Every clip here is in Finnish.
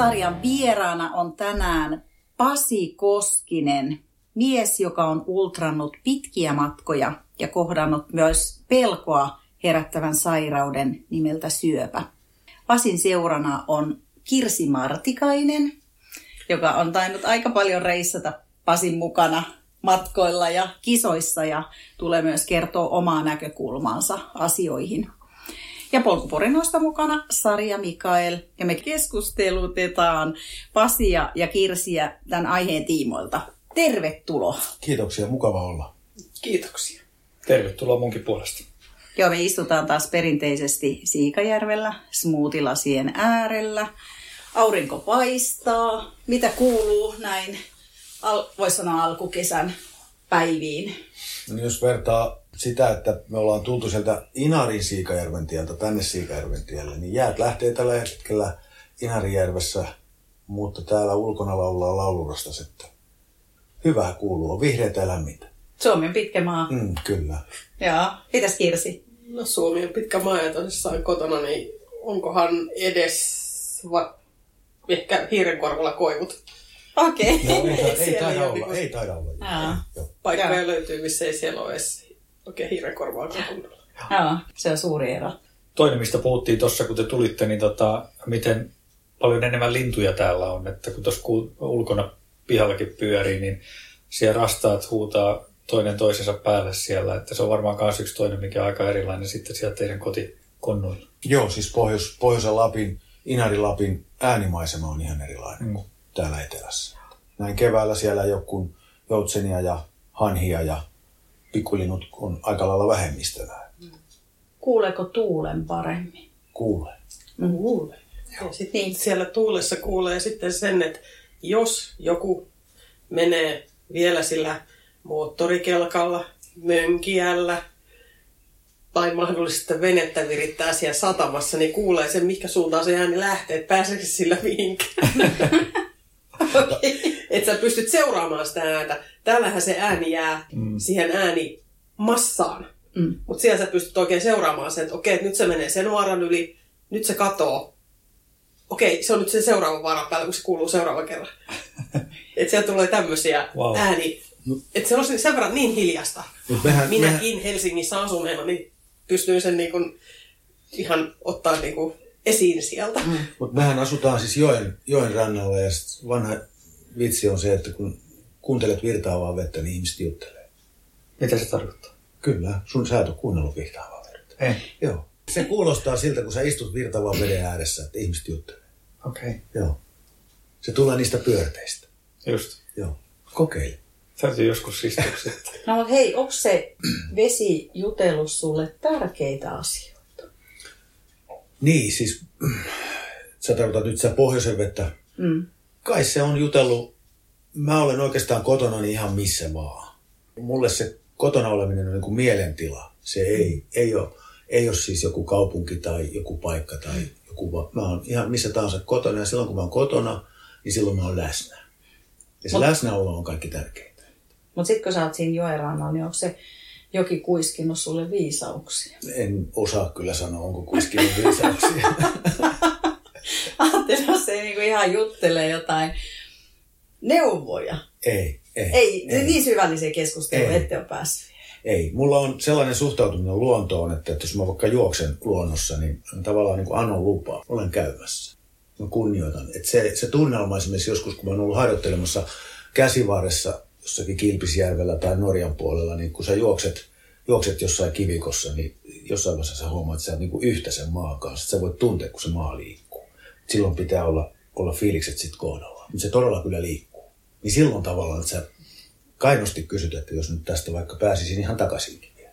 Polkuporinat-sarjan vieraana on tänään Pasi Koskinen, mies, joka on ultrannut pitkiä matkoja ja kohdannut myös pelkoa herättävän sairauden nimeltä syöpä. Pasin seurana on Kirsi Martikainen, joka on tainnut aika paljon reissata Pasin mukana matkoilla ja kisoissa ja tulee myös kertoa omaa näkökulmaansa asioihin. Ja polkuporinoista mukana Sarja Mikael ja me keskustelutetaan Pasia ja Kirsiä tämän aiheen tiimoilta. Tervetuloa. Kiitoksia, mukava olla. Kiitoksia. Tervetuloa munkin puolesta. Joo, me istutaan taas perinteisesti Siikajärvellä, smoothilasien äärellä. Aurinko paistaa. Mitä kuuluu näin, al- voisi sanoa alkukesän päiviin? No jos vertaa sitä, että me ollaan tultu sieltä Inarin Siikajärven tieltä tänne Siikajärven tielle, niin jäät lähtee tällä hetkellä Inarijärvessä, mutta täällä ulkona laulaa laulurastas, että hyvää kuuluu, on vihreätä ja lämmintä. Suomi on pitkä maa. Mm, kyllä. Joo. Mitäs Kirsi? No Suomi on pitkä maa ja tosissaan kotona, niin onkohan edes va- ehkä hiirenkorvalla koivut. Okei. No, ei, ei, taida olla, niinku- ei taida olla. Paikkoja löytyy, missä ei siellä ole edes oikein hiirenkorvaa kunnolla. Joo, se on suuri ero. toinen, mistä puhuttiin tuossa, kun te tulitte, niin tota, miten paljon enemmän lintuja täällä on. Että kun tuossa ulkona pihallakin pyörii, niin siellä rastaat huutaa toinen toisensa päälle siellä. Että se on varmaan myös yksi toinen, mikä on aika erilainen sitten sieltä teidän kotikonnoilla. Joo, siis Pohjois, Pohjoisen Lapin, Inari-Lapin äänimaisema on ihan erilainen mm. kuin täällä etelässä. Näin keväällä siellä kuin joutsenia ja hanhia ja pikkulinnut on aika lailla vähemmistönä. Kuuleeko tuulen paremmin? Kuulee. Kuulee. Ja sitten niin. siellä tuulessa kuulee sitten sen, että jos joku menee vielä sillä moottorikelkalla, mönkijällä tai mahdollisesti venettä virittää siellä satamassa, niin kuulee sen, mikä suuntaan se ääni lähtee, että pääseekö se sillä mihinkään. okay. Että sä pystyt seuraamaan sitä ääntä. Täällähän se ääni jää mm. siihen äänimassaan. Mm. Mutta siellä sä pystyt oikein seuraamaan sen, että okei, että nyt se menee sen vaaran yli, nyt se katoo. Okei, se on nyt se seuraava vaaran päällä, kun se kuuluu seuraavan kerran. että siellä tulee tämmöisiä Wow. ääni. Että se on sen verran niin hiljasta. Mehän, Minäkin Helsingissä asuneena, niin pystyin sen niin kuin ihan ottaa niin kuin esiin sieltä. Mm. Mutta mehän asutaan siis joen, joen rannalla ja sit vanha vitsi on se, että kun kuuntelet virtaavaa vettä, niin ihmiset juttelee. Mitä se tarkoittaa? Kyllä, sun sä et ole kuunnellut virtaavaa vettä. Ei. Joo. Se kuulostaa siltä, kun sä istut virtaavaan veden ääressä, että ihmiset juttelee. Okei. Okay. Joo. Se tulee niistä pyörteistä. Just. Joo. Kokeile. Täytyy joskus istua sitten. No hei, onko se vesi jutellut sulle tärkeitä asioita? Niin, siis sä tarkoitat nyt sitä pohjoisen vettä. Mm. Kai se on jutellut, mä olen oikeastaan kotona niin ihan missä vaan. Mulle se kotona oleminen on niin kuin mielentila. Se ei, ei, ole, ei ole siis joku kaupunki tai joku paikka tai joku, va- mä oon ihan missä tahansa kotona ja silloin kun mä oon kotona, niin silloin mä oon läsnä. Ja se Mut- läsnäolo on kaikki tärkeintä. Mutta sitten kun sä oot siinä joen rannalla, niin onko se joki kuiskinut sulle viisauksia? En osaa kyllä sanoa, onko kuiskin viisauksia. Ajattelin, jos se niinku ihan juttelee jotain neuvoja. ei, ei. Ei, ei. niin syvälliseen keskusteluun ette ole päässyt. Ei. Mulla on sellainen suhtautuminen luontoon, että, että jos mä vaikka juoksen luonnossa, niin tavallaan niin kuin annon lupaa. Olen käymässä. Mä kunnioitan. Että se, se tunnelma esimerkiksi joskus, kun mä oon ollut harjoittelemassa käsivarressa jossakin Kilpisjärvellä tai Norjan puolella, niin kun sä juokset, juokset jossain kivikossa, niin jossain vaiheessa sä huomaat, että sä oot niin kuin yhtä sen maan kanssa. Sä voit tuntea, kun se maa liikkuu. Silloin pitää olla, olla fiilikset sit kohdalla. Mutta se todella kyllä liikkuu. Niin silloin tavallaan, että sä kainosti kysyt, että jos nyt tästä vaikka pääsisin ihan takaisinkin vielä.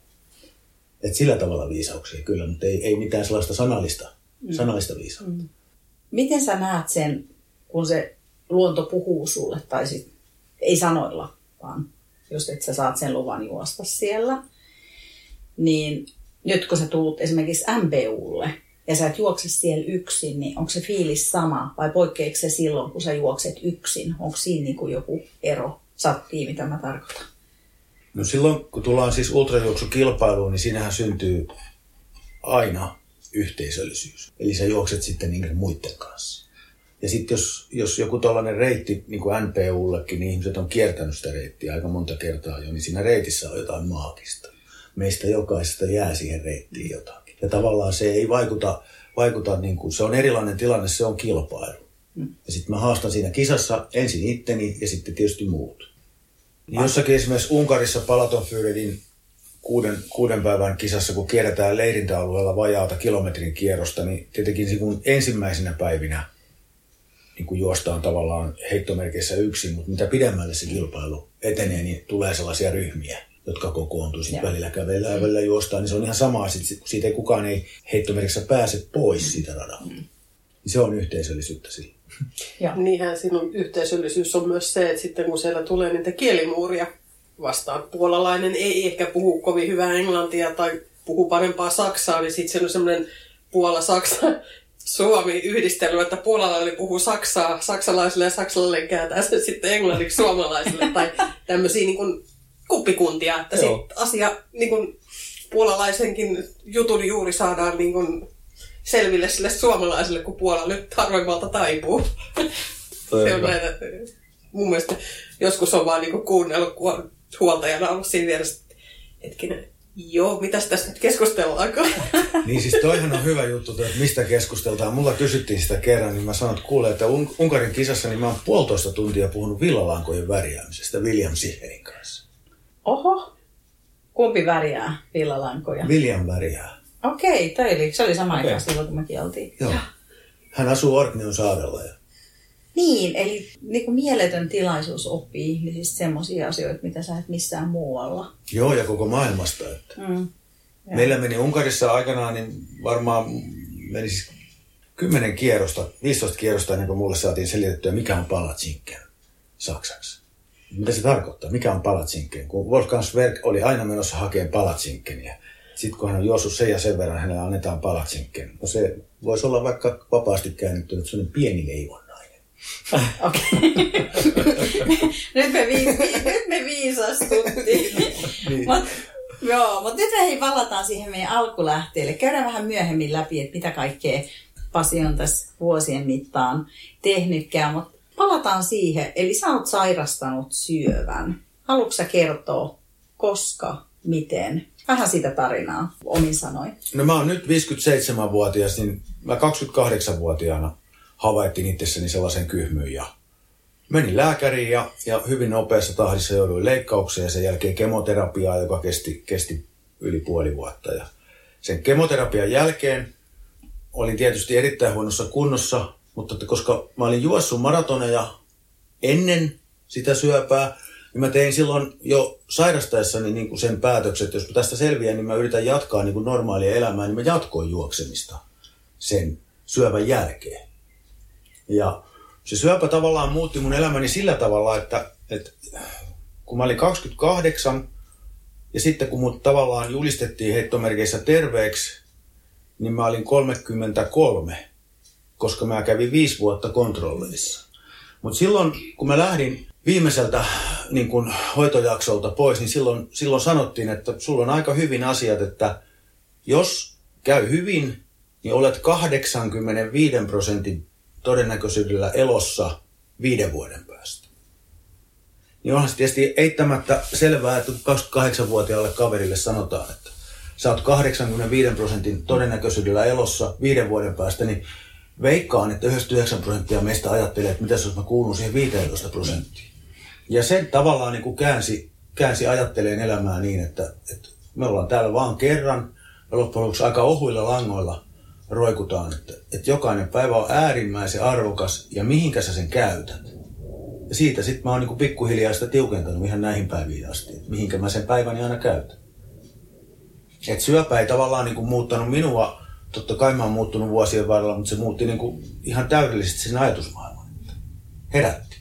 Et sillä tavalla viisauksia kyllä, mutta ei, ei mitään sellaista sanallista, mm. sanallista viisautta. Mm. Miten sä näet sen, kun se luonto puhuu sulle, tai sit, ei sanoilla, vaan jos et sä saat sen luvan juosta siellä, niin nyt kun sä tulet esimerkiksi MPUlle ja sä et juokse siellä yksin, niin onko se fiilis sama vai poikkeeko se silloin, kun sä juokset yksin? Onko siinä niin kuin joku ero? Sattii, mitä mä tarkoitan. No silloin, kun tullaan siis ultrajuoksukilpailuun, niin siinähän syntyy aina yhteisöllisyys. Eli sä juokset sitten niiden muiden kanssa. Ja sitten jos, jos joku tällainen reitti, niin kuin NPUllekin, niin ihmiset on kiertänyt sitä reittiä aika monta kertaa jo, niin siinä reitissä on jotain maagista. Meistä jokaisesta jää siihen reittiin jotakin. Ja tavallaan se ei vaikuta, vaikuta niin kuin, se on erilainen tilanne, se on kilpailu. Mm. Ja sitten mä haastan siinä kisassa ensin itteni ja sitten tietysti muut. Niin jossakin esimerkiksi Unkarissa Palatonfyredin kuuden, kuuden päivän kisassa, kun kierretään leirintäalueella vajaata kilometrin kierrosta, niin tietenkin niin ensimmäisenä päivinä niin kuin juostaan tavallaan heittomerkeissä yksin, mutta mitä pidemmälle se kilpailu etenee, niin tulee sellaisia ryhmiä, jotka kokoontuu. Sitten välillä kävellään ja välillä juostaan, niin se on ihan sama, sit, kun siitä ei kukaan ei heittomerkissä pääse pois siitä radalta. Mm. Niin se on yhteisöllisyyttä silloin. Ja. Niinhän sinun yhteisöllisyys on myös se, että sitten kun siellä tulee niitä kielimuuria vastaan, puolalainen ei ehkä puhu kovin hyvää englantia tai puhu parempaa saksaa, niin sitten se on semmoinen Puola-Saksa Suomi-yhdistely, että puolalainen puhuu saksaa saksalaisille ja saksalainen kääntää sen sitten englanniksi suomalaisille tai tämmöisiä niin kuin kuppikuntia, että sitten asia niin kuin puolalaisenkin jutun juuri saadaan niin kuin selville sille suomalaiselle, kun Puola nyt harvemmalta taipuu. se on näitä, mun mielestä joskus on vaan niinku kuunnellut, kun on huoltajana ollut siinä vieressä, hetkinen, Joo, mitä tässä nyt keskustellaanko? niin siis toihan on hyvä juttu, että mistä keskusteltaan. Mulla kysyttiin sitä kerran, niin mä sanoin, että kuule, että Unkarin kisassa niin mä oon puolitoista tuntia puhunut villalankojen värjäämisestä William Siherin kanssa. Oho, kumpi värjää villalankoja? William värjää. Okei, toi oli, se oli sama okay. aikaan silloin, kun mekin oltiin. Joo. Hän asuu Orkneyn saarella. Ja... Niin, eli niin kuin mieletön tilaisuus oppii ihmisistä semmoisia asioita, mitä sä et missään muualla. Joo, ja koko maailmasta. Että. Mm. Meillä meni Unkarissa aikanaan, niin varmaan meni siis 10 kierrosta, 15 kierrosta ennen kuin mulle saatiin selitettyä, mikä on palatsinken saksaksi. Mitä se tarkoittaa? Mikä on palatsinken? Kun Wolfgang Sverk oli aina menossa hakemaan palatsinkeniä sitten kun hän on juossut sen ja sen verran, hänelle annetaan palatsinkken. No se voisi olla vaikka vapaasti käännetty, että se on pieni leivonnainen. Okei. nyt, me vi- nyt me viisastuttiin. niin. Mut, joo, mutta nyt me hei palataan siihen meidän alkulähteelle. Käydään vähän myöhemmin läpi, että mitä kaikkea Pasi on tässä vuosien mittaan tehnytkään, mutta palataan siihen. Eli sä oot sairastanut syövän. Haluatko kertoa, koska, miten vähän sitä tarinaa omin sanoin. No mä oon nyt 57-vuotias, niin mä 28-vuotiaana havaittiin itsessäni sellaisen kyhmyn ja menin lääkäriin ja, ja hyvin nopeassa tahdissa jouduin leikkaukseen ja sen jälkeen kemoterapiaa, joka kesti, kesti yli puoli vuotta. Ja sen kemoterapian jälkeen olin tietysti erittäin huonossa kunnossa, mutta koska mä olin juossut maratoneja ennen sitä syöpää, niin mä tein silloin jo sairastaessani niin kuin sen päätöksen, että jos mä tästä selviän, niin mä yritän jatkaa niin kuin normaalia elämää, niin mä jatkoin juoksemista sen syövän jälkeen. Ja se syöpä tavallaan muutti mun elämäni sillä tavalla, että, että kun mä olin 28 ja sitten kun mut tavallaan julistettiin heittomerkeissä terveeksi, niin mä olin 33, koska mä kävin viisi vuotta kontrolleissa. Mutta silloin, kun mä lähdin viimeiseltä niin kun hoitojaksolta pois, niin silloin, silloin sanottiin, että sulla on aika hyvin asiat, että jos käy hyvin, niin olet 85 prosentin todennäköisyydellä elossa viiden vuoden päästä. Niin onhan se tietysti eittämättä selvää, että 28-vuotiaalle kaverille sanotaan, että sä oot 85 prosentin todennäköisyydellä elossa viiden vuoden päästä, niin veikkaan, että 99 prosenttia meistä ajattelee, että mitä jos mä kuulun siihen 15 prosenttiin. Ja sen tavallaan niin kuin käänsi, käänsi ajatteleen elämää niin, että, että me ollaan täällä vaan kerran ja loppujen lopuksi aika ohuilla langoilla roikutaan, että, että jokainen päivä on äärimmäisen arvokas ja mihinkä sä sen käytät. Ja siitä sitten mä oon niin kuin pikkuhiljaa sitä tiukentanut ihan näihin päiviin asti, että mihinkä mä sen päiväni aina käytän. Et syöpä ei tavallaan niin kuin muuttanut minua, totta kai mä oon muuttunut vuosien varrella, mutta se muutti niin kuin ihan täydellisesti sen ajatusmaailman. Herätti.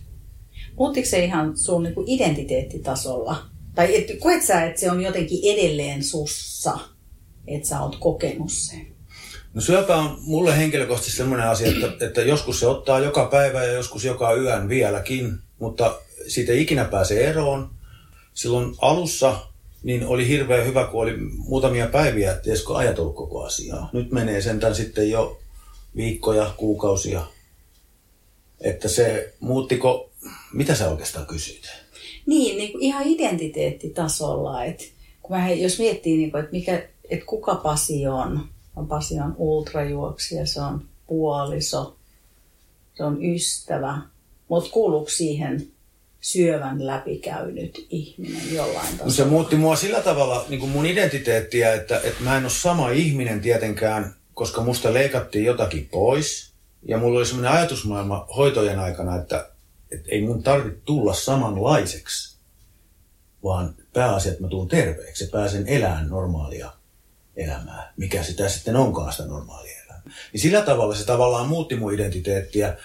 Muuttiko se ihan sun niin kuin identiteettitasolla? Tai et, koet sä, että se on jotenkin edelleen sussa, että sä oot kokenut sen? No syöpä on mulle henkilökohtaisesti sellainen asia, että, että joskus se ottaa joka päivä ja joskus joka yön vieläkin, mutta siitä ei ikinä pääse eroon. Silloin alussa niin oli hirveän hyvä, kun oli muutamia päiviä, että eikö ajatellut koko asiaa. Nyt menee sentään sitten jo viikkoja, kuukausia. Että se muuttiko, mitä sä oikeastaan kysyit? Niin, niin kuin ihan identiteettitasolla, että kun mä, jos miettii, niin kuin, että, mikä, että kuka Pasi on, on Pasi on ultrajuoksija, se on puoliso, se on ystävä, mutta kuuluuko siihen syövän läpikäynyt ihminen jollain tasolla? Se muutti mua sillä tavalla niin kuin mun identiteettiä, että, että mä en ole sama ihminen tietenkään, koska musta leikattiin jotakin pois. Ja mulla oli semmoinen ajatusmaailma hoitojen aikana, että, että ei mun tarvitse tulla samanlaiseksi, vaan pääasia, että mä tuun terveeksi ja pääsen elämään normaalia elämää, mikä sitä sitten onkaan sitä normaalia elämää. Niin sillä tavalla se tavallaan muutti mun identiteettiä.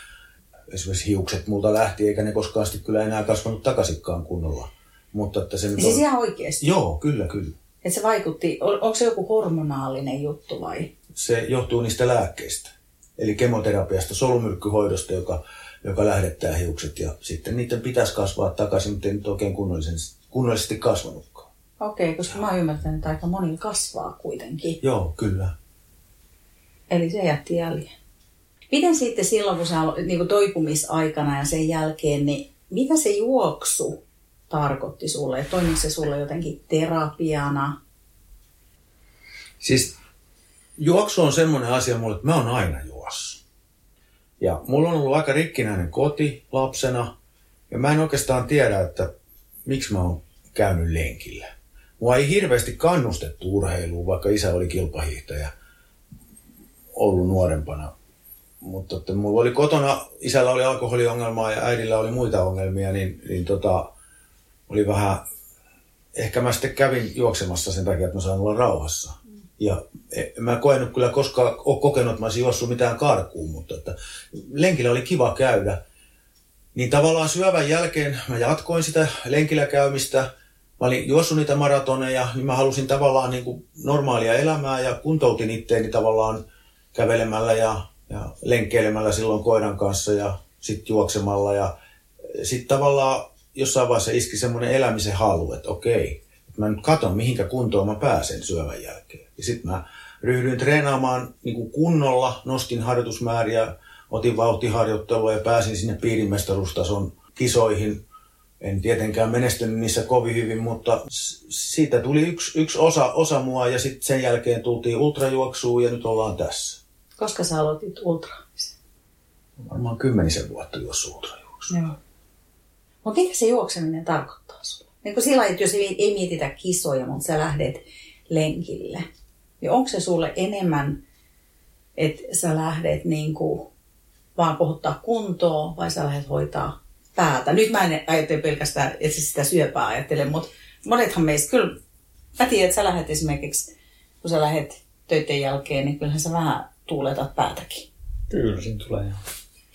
Esimerkiksi hiukset multa lähti, eikä ne koskaan sitten kyllä enää kasvanut takaisinkaan kunnolla. Mutta että se nyt Siis on... ihan oikeasti. Joo, kyllä, kyllä. Että se vaikutti, on- onko se joku hormonaalinen juttu vai? Se johtuu niistä lääkkeistä. Eli kemoterapiasta, solumyrkkyhoidosta, joka, joka lähettää hiukset ja sitten niiden pitäisi kasvaa takaisin, mutta ei nyt oikein kunnollisesti, kunnollisesti kasvanutkaan. Okei, koska mä oon ymmärtänyt, että aika moni kasvaa kuitenkin. Joo, kyllä. Eli se jätti jäljen. Miten sitten silloin, kun sä niin kuin toipumisaikana ja sen jälkeen, niin mitä se juoksu tarkoitti sulle? Toimiko se sulle jotenkin terapiana? Siis juoksu on semmoinen asia mulle, että mä oon aina juossut. Ja mulla on ollut aika rikkinäinen koti lapsena. Ja mä en oikeastaan tiedä, että miksi mä oon käynyt lenkillä. Mua ei hirveästi kannustettu urheiluun, vaikka isä oli kilpahiihtäjä ollut nuorempana. Mutta että mulla oli kotona, isällä oli alkoholiongelmaa ja äidillä oli muita ongelmia, niin, niin tota, oli vähän ehkä mä sitten kävin juoksemassa sen takia, että mä saan olla rauhassa. Ja e- mä en koenut kyllä koskaan, ole kokenut, että mä olisin juossut mitään karkuun, mutta että lenkillä oli kiva käydä. Niin tavallaan syövän jälkeen mä jatkoin sitä lenkillä käymistä. Mä olin juossut niitä maratoneja, niin mä halusin tavallaan niin kuin normaalia elämää ja kuntoutin itteeni tavallaan kävelemällä ja, ja lenkkeilemällä silloin koiran kanssa ja sitten juoksemalla. Ja sitten tavallaan jossain vaiheessa iski semmoinen elämisen halu, että okei, mä nyt katon mihinkä kuntoon mä pääsen syövän jälkeen. Ja sitten mä ryhdyin treenaamaan niin kuin kunnolla, nostin harjoitusmääriä, otin vauhtiharjoittelua ja pääsin sinne piirimestaruustason kisoihin. En tietenkään menestynyt niissä kovin hyvin, mutta siitä tuli yksi, yksi osa, osa mua ja sitten sen jälkeen tultiin ultrajuoksuun ja nyt ollaan tässä. Koska sä aloitit ultraamisen? Varmaan kymmenisen vuotta juossut ultrajuoksua. Joo. Mutta mitä se juokseminen tarkoittaa sulle? Niin kuin sillä että jos ei, ei mietitä kisoja, mutta sä lähdet lenkille, niin onko se sulle enemmän, että sä lähdet niin kuin vaan kohottaa kuntoa vai sä lähdet hoitaa päätä? Nyt mä en ajattele pelkästään, että sitä syöpää ajattele, mutta monethan meistä kyllä, mä tiedän, että sä lähdet esimerkiksi, kun sä lähdet töiden jälkeen, niin kyllähän sä vähän tuuletat päätäkin. Kyllä, siinä tulee ihan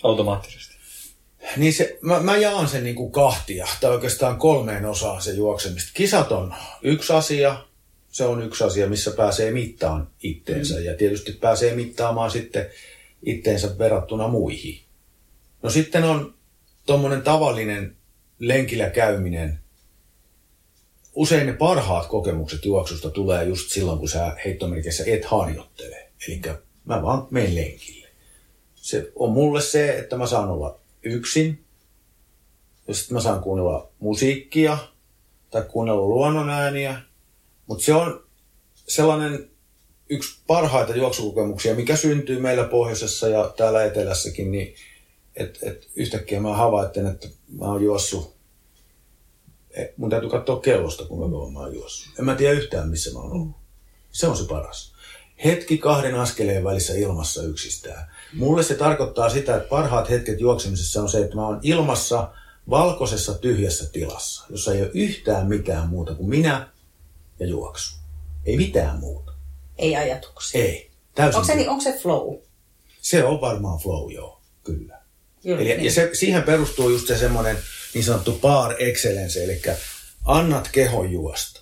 automaattisesti. Niin se, mä, mä jaan sen niin kuin kahtia, tai oikeastaan kolmeen osaan se juoksemista. Kisat on yksi asia, se on yksi asia, missä pääsee mittaan itteensä, mm. ja tietysti pääsee mittaamaan sitten itteensä verrattuna muihin. No sitten on tuommoinen tavallinen lenkillä käyminen. Usein ne parhaat kokemukset juoksusta tulee just silloin, kun sä heittomerkissä et harjoittele. Eli mä vaan menen lenkille. Se on mulle se, että mä saan olla yksin. Ja sitten mä saan kuunnella musiikkia tai kuunnella luonnonääniä. Mutta se on sellainen yksi parhaita juoksukokemuksia, mikä syntyy meillä pohjoisessa ja täällä etelässäkin, niin että et yhtäkkiä mä havaitten, että mä oon juossut. Eh, Mun täytyy katsoa kellosta, kauan mä oon juossut. En mä tiedä yhtään, missä mä oon ollut. Se on se paras. Hetki kahden askeleen välissä ilmassa yksistään. Mulle se tarkoittaa sitä, että parhaat hetket juoksemisessa on se, että mä oon ilmassa valkoisessa tyhjässä tilassa, jossa ei ole yhtään mitään muuta kuin minä ja juoksu. Ei mitään muuta. Ei ajatuksia. Ei. Täysin. Onko se, niin, onko se flow? Se on varmaan flow, joo. Kyllä. Kyllä, Eli, niin. ja se, siihen perustuu just se semmoinen niin sanottu par excellence, eli annat kehon juosta.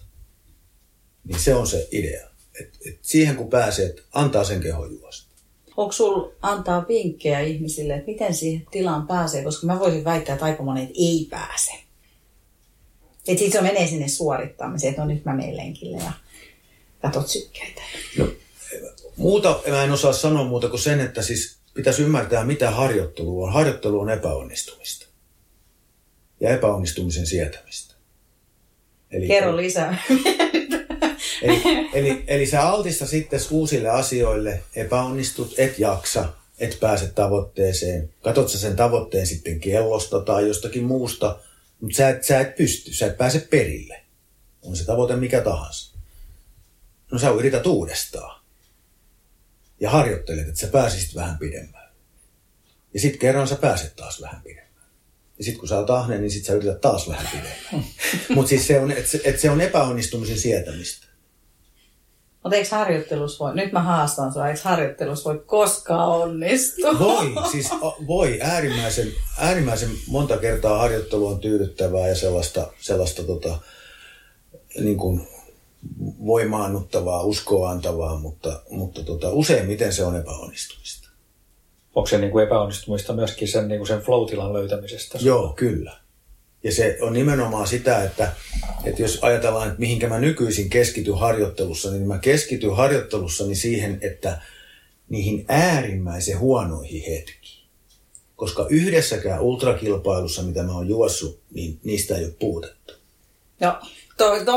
Niin se on se idea. Et, et siihen kun pääsee, että antaa sen kehon juosta. Onko sul antaa vinkkejä ihmisille, että miten siihen tilaan pääsee? Koska mä voisin väittää, että aika monet ei pääse. Että sit se menee sinne suorittamiseen, että no nyt mä menen lenkille ja katot sykkeitä. No, muuta mä en osaa sanoa muuta kuin sen, että siis pitäisi ymmärtää, mitä harjoittelu on. Harjoittelu on epäonnistumista. Ja epäonnistumisen sietämistä. Eli, Kerro lisää. Eli, eli, eli sä altista sitten uusille asioille, epäonnistut, et jaksa, et pääse tavoitteeseen. Katot sä sen tavoitteen sitten kellosta tai jostakin muusta, mutta sä et, sä et pysty, sä et pääse perille. On se tavoite mikä tahansa. No sä yrität uudestaan. Ja harjoittelet, että sä pääsisit vähän pidemmälle. Ja sitten kerran sä pääset taas vähän pidemmälle. Ja sitten kun sä oot ahne, niin sit sä yrität taas vähän pidemmälle. Mutta siis se on, et se, et se on epäonnistumisen sietämistä. Mutta eikö harjoittelus voi, nyt mä haastan sua, eikö harjoittelus voi koskaan onnistua? Voi, siis voi. Äärimmäisen, äärimmäisen monta kertaa harjoittelu on tyydyttävää ja sellaista, sellaista tota, niin kuin voimaannuttavaa, uskoa antavaa, mutta, mutta tota, useimmiten se on epäonnistumista. Onko se niin kuin epäonnistumista myöskin sen, niin kuin sen flow-tilan löytämisestä? Joo, kyllä. Ja se on nimenomaan sitä, että, että jos ajatellaan, että mihinkä mä nykyisin keskityn harjoittelussa, niin mä keskityn harjoittelussani siihen, että niihin äärimmäisen huonoihin hetkiin. Koska yhdessäkään ultrakilpailussa, mitä mä oon juossut, niin niistä ei ole puutetta. No,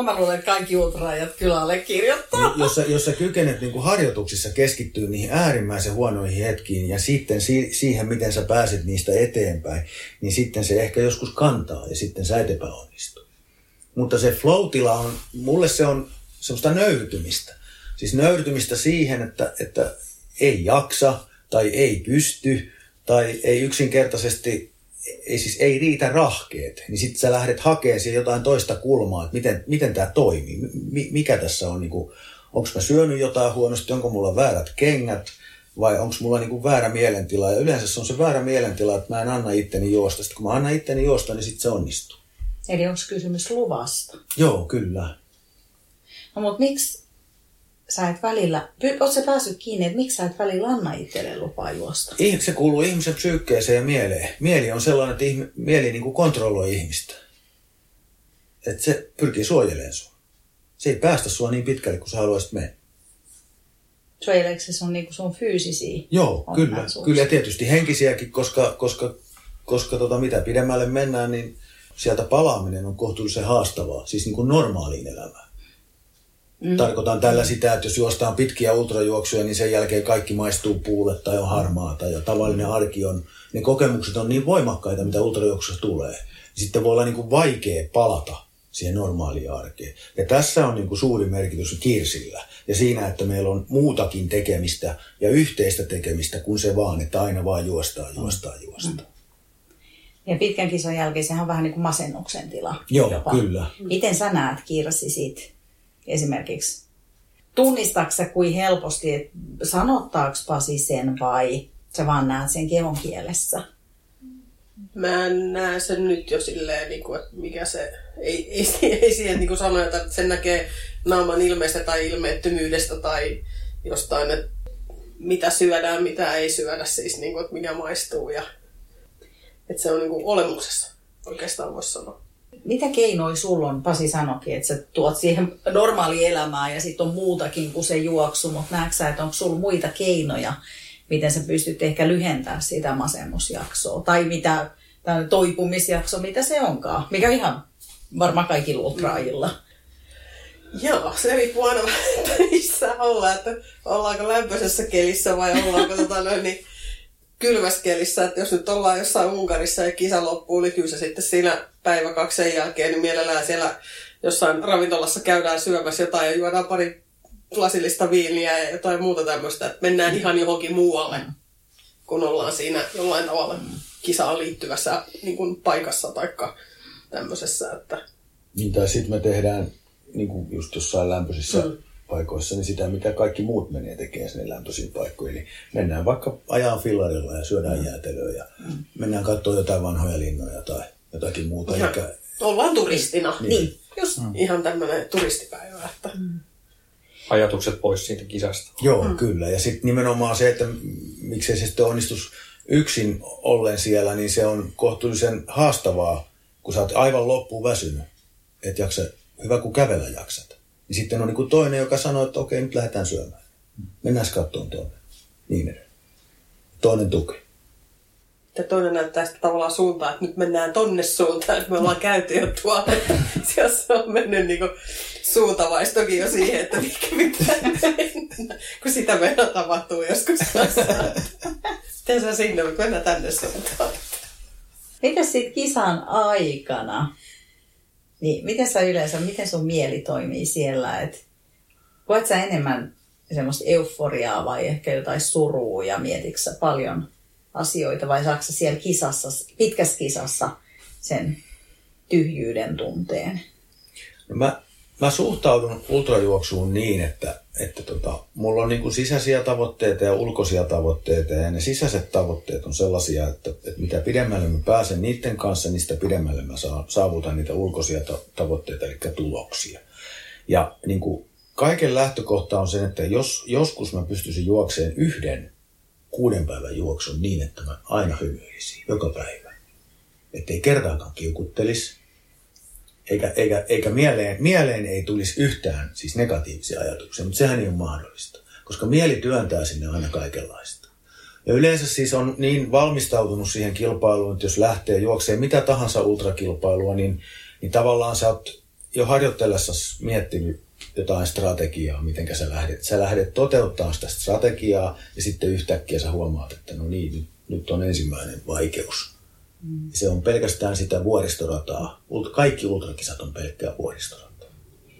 mä luulen, että kaikki ultraajat kyllä allekirjoittaa. Jos sä, jos sä kykenet niin harjoituksissa keskittyä niihin äärimmäisen huonoihin hetkiin ja sitten si- siihen, miten sä pääset niistä eteenpäin, niin sitten se ehkä joskus kantaa ja sitten sä et epäonnistu. Mutta se flow-tila on, mulle se on semmoista nöyrtymistä. Siis nöyrtymistä siihen, että, että ei jaksa tai ei pysty tai ei yksinkertaisesti, ei, siis ei riitä rahkeet. Niin sitten sä lähdet hakemaan siihen jotain toista kulmaa, että miten, miten tämä toimii, Mi- mikä tässä on, niin onko mä syönyt jotain huonosti, onko mulla väärät kengät vai onko mulla niin väärä mielentila. Ja yleensä se on se väärä mielentila, että mä en anna itteni juosta. Sitten kun mä annan itteni juosta, niin sitten se onnistuu. Eli onko kysymys luvasta? Joo, kyllä. No mutta miksi sä et välillä, oot sä päässyt kiinni, että miksi sä et välillä anna itselle lupaa juosta? Se kuuluu ihmisen psyykkeeseen ja mieleen. Mieli on sellainen, että ihmi- mieli niin kuin kontrolloi ihmistä. Että se pyrkii suojelemaan sua. Se ei päästä sua niin pitkälle kuin sä haluaisit mennä. Suojeleeko se sun, niin sun fyysisiä Joo, kyllä. Kyllä ja tietysti henkisiäkin, koska, koska, koska tota, mitä pidemmälle mennään, niin sieltä palaaminen on kohtuullisen haastavaa. Siis niin kuin normaaliin elämään. Mm. Tarkoitan tällä sitä, että jos juostaan pitkiä ultrajuoksuja, niin sen jälkeen kaikki maistuu puulle tai on harmaata ja tavallinen arki on, ne kokemukset on niin voimakkaita, mitä ultrajuoksussa tulee. Sitten voi olla niin kuin vaikea palata siihen normaaliin arkeen. Ja tässä on niin kuin suuri merkitys kirsillä ja siinä, että meillä on muutakin tekemistä ja yhteistä tekemistä kuin se vaan, että aina vaan juostaan, juostaan, juostaan. Ja pitkän kisan jälkeen sehän on vähän niin kuin masennuksen tila. Joo, kyllä. Miten sä näet Kirsi sit esimerkiksi? Tunnistaako sä kuin helposti, että sanottaako Pasi sen vai sä vaan näet sen kehon kielessä? Mä en näe sen nyt jo silleen, niin kuin, että mikä se, ei, ei, ei siihen niin kuin että sen näkee naaman ilmeestä tai ilmeettömyydestä tai jostain, että mitä syödään, mitä ei syödä, siis niin kuin, että mikä maistuu ja että se on niin kuin olemuksessa, oikeastaan voisi sanoa. Mitä keinoja sulla on, Pasi sanokin, että sä tuot siihen normaali elämään ja sitten on muutakin kuin se juoksu, mutta näetkö sä, että onko sulla muita keinoja, miten sä pystyt ehkä lyhentämään sitä masennusjaksoa tai mitä toipumisjakso, mitä se onkaan, mikä ihan varmaan kaikilla ultraajilla. Joo, se riippuu aina että missä ollaan, että ollaanko lämpöisessä kelissä vai ollaanko tota noin, niin kylmässä kelissä, että jos nyt ollaan jossain Unkarissa ja kisa loppuu, niin kyllä se sitten siinä päivä kaksi sen jälkeen, niin mielellään siellä jossain ravintolassa käydään syömässä jotain ja juodaan pari lasillista viiniä ja jotain muuta tämmöistä, että mennään ihan johonkin muualle, kun ollaan siinä jollain tavalla kisaan liittyvässä niin kuin paikassa tai tämmöisessä, että Niin, tai sitten me tehdään niin kuin just jossain lämpöisissä mm. Paikoissa, niin sitä, mitä kaikki muut menee tekemään sinne lämpöisiin paikkoihin. Eli mennään vaikka ajaa fillarilla ja syödään jäätelöä ja mennään katsoa jotain vanhoja linnoja tai jotakin muuta. Ihan Eikä, Ollaan turistina. Niin. Just ihan tämmöinen turistipäivä. Että... Ajatukset pois siitä kisasta. Joo, mm. kyllä. Ja sitten nimenomaan se, että miksei se sitten onnistus yksin ollen siellä, niin se on kohtuullisen haastavaa, kun sä oot aivan loppuun väsynyt. Et jaksa, hyvä kun kävellä jaksat. Niin sitten on niin kuin toinen, joka sanoo, että okei, nyt lähdetään syömään. Mennään kattoon tuonne. Niin edelleen. Toinen tuki. Ja toinen näyttää sitä tavallaan suuntaan, että nyt mennään tonne suuntaan, että me ollaan käyty jo tuolla. Jos on mennyt niin kuin suuntavaistokin jo siihen, että mikä pitää mennä. Kun sitä meillä tapahtuu joskus tässä. Miten sä sinne, mennään tänne suuntaan. Mitäs sitten kisan aikana? Niin, miten sä yleensä, miten sun mieli toimii siellä? Et, koet sä enemmän semmoista euforiaa vai ehkä jotain surua ja mietitkö paljon asioita vai saako sä siellä kisassa, pitkässä kisassa sen tyhjyyden tunteen? No mä, mä suhtaudun ultrajuoksuun niin, että, että tota, mulla on niin sisäisiä tavoitteita ja ulkoisia tavoitteita. Ja ne sisäiset tavoitteet on sellaisia, että, että mitä pidemmälle mä pääsen niiden kanssa, sitä pidemmälle mä saa- saavutan niitä ulkoisia ta- tavoitteita, eli tuloksia. Ja niin kuin kaiken lähtökohta on se, että jos joskus mä pystyisin juokseen yhden kuuden päivän juoksun niin, että mä aina hymyilisin joka päivä. Että ei kertaakaan kiukuttelisi, eikä, eikä, eikä mieleen, mieleen ei tulisi yhtään siis negatiivisia ajatuksia, mutta sehän ei ole mahdollista, koska mieli työntää sinne aina kaikenlaista. Ja yleensä siis on niin valmistautunut siihen kilpailuun, että jos lähtee juokseen mitä tahansa ultrakilpailua, niin, niin tavallaan sä oot jo harjoitellessa miettinyt jotain strategiaa, miten sä lähdet. Sä lähdet toteuttaa sitä strategiaa ja sitten yhtäkkiä sä huomaat, että no niin, nyt, nyt on ensimmäinen vaikeus. Mm. Se on pelkästään sitä vuoristorataa. Kaikki ultrakisat on pelkkää vuoristorataa.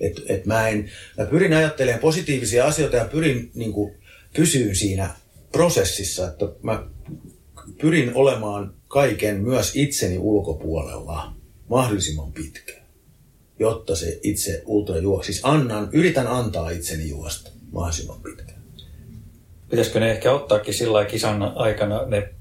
Et, et mä, en, mä pyrin ajattelemaan positiivisia asioita ja pyrin niin kuin, pysyyn siinä prosessissa, että mä pyrin olemaan kaiken myös itseni ulkopuolella mahdollisimman pitkään, jotta se itse ultra juoksi. Siis annan, yritän antaa itseni juosta mahdollisimman pitkään. Pitäisikö ne ehkä ottaakin sillä kisan aikana ne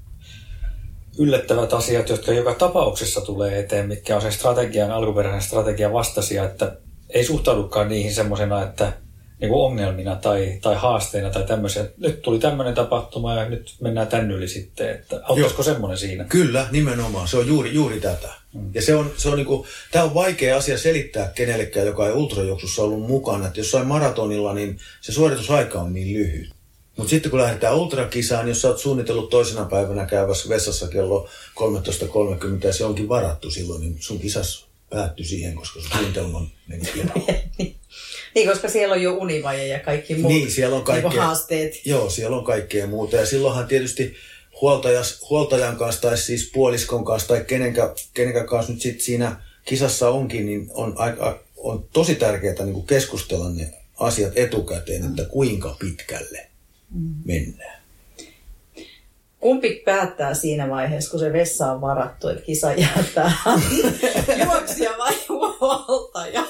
yllättävät asiat, jotka joka tapauksessa tulee eteen, mitkä on sen strategian, alkuperäisen strategian vastaisia, että ei suhtaudukaan niihin semmoisena, että niin kuin ongelmina tai, tai haasteina tai tämmöisiä. Nyt tuli tämmöinen tapahtuma ja nyt mennään tän yli sitten. Että auttaisiko semmoinen siinä? Kyllä, nimenomaan. Se on juuri, juuri tätä. Mm. Ja se on, se on niinku, tämä on vaikea asia selittää kenellekään, joka ei ultrajuoksussa ollut mukana. Että jossain maratonilla, niin se suoritusaika on niin lyhyt. Mutta sitten kun lähdetään ultrakisaan, jos sä oot suunnitellut toisena päivänä käyvässä vessassa kello 13.30 ja se onkin varattu silloin, niin sun kisas päättyi siihen, koska sun suunnitelma meni pilalle. Niin, koska siellä on jo univaje ja kaikki muut Niin, siellä on niinku kaikkea. haasteet. Joo, siellä on kaikkea muuta. Ja silloinhan tietysti huoltajas, huoltajan kanssa tai siis puoliskon kanssa tai kenenkä, kenenkä kanssa nyt sit siinä kisassa onkin, niin on, aika, on tosi tärkeää niin keskustella ne asiat etukäteen, että kuinka pitkälle mennään. Kumpi päättää siinä vaiheessa, kun se vessa on varattu, että kisa jättää juoksija vai huoltaja?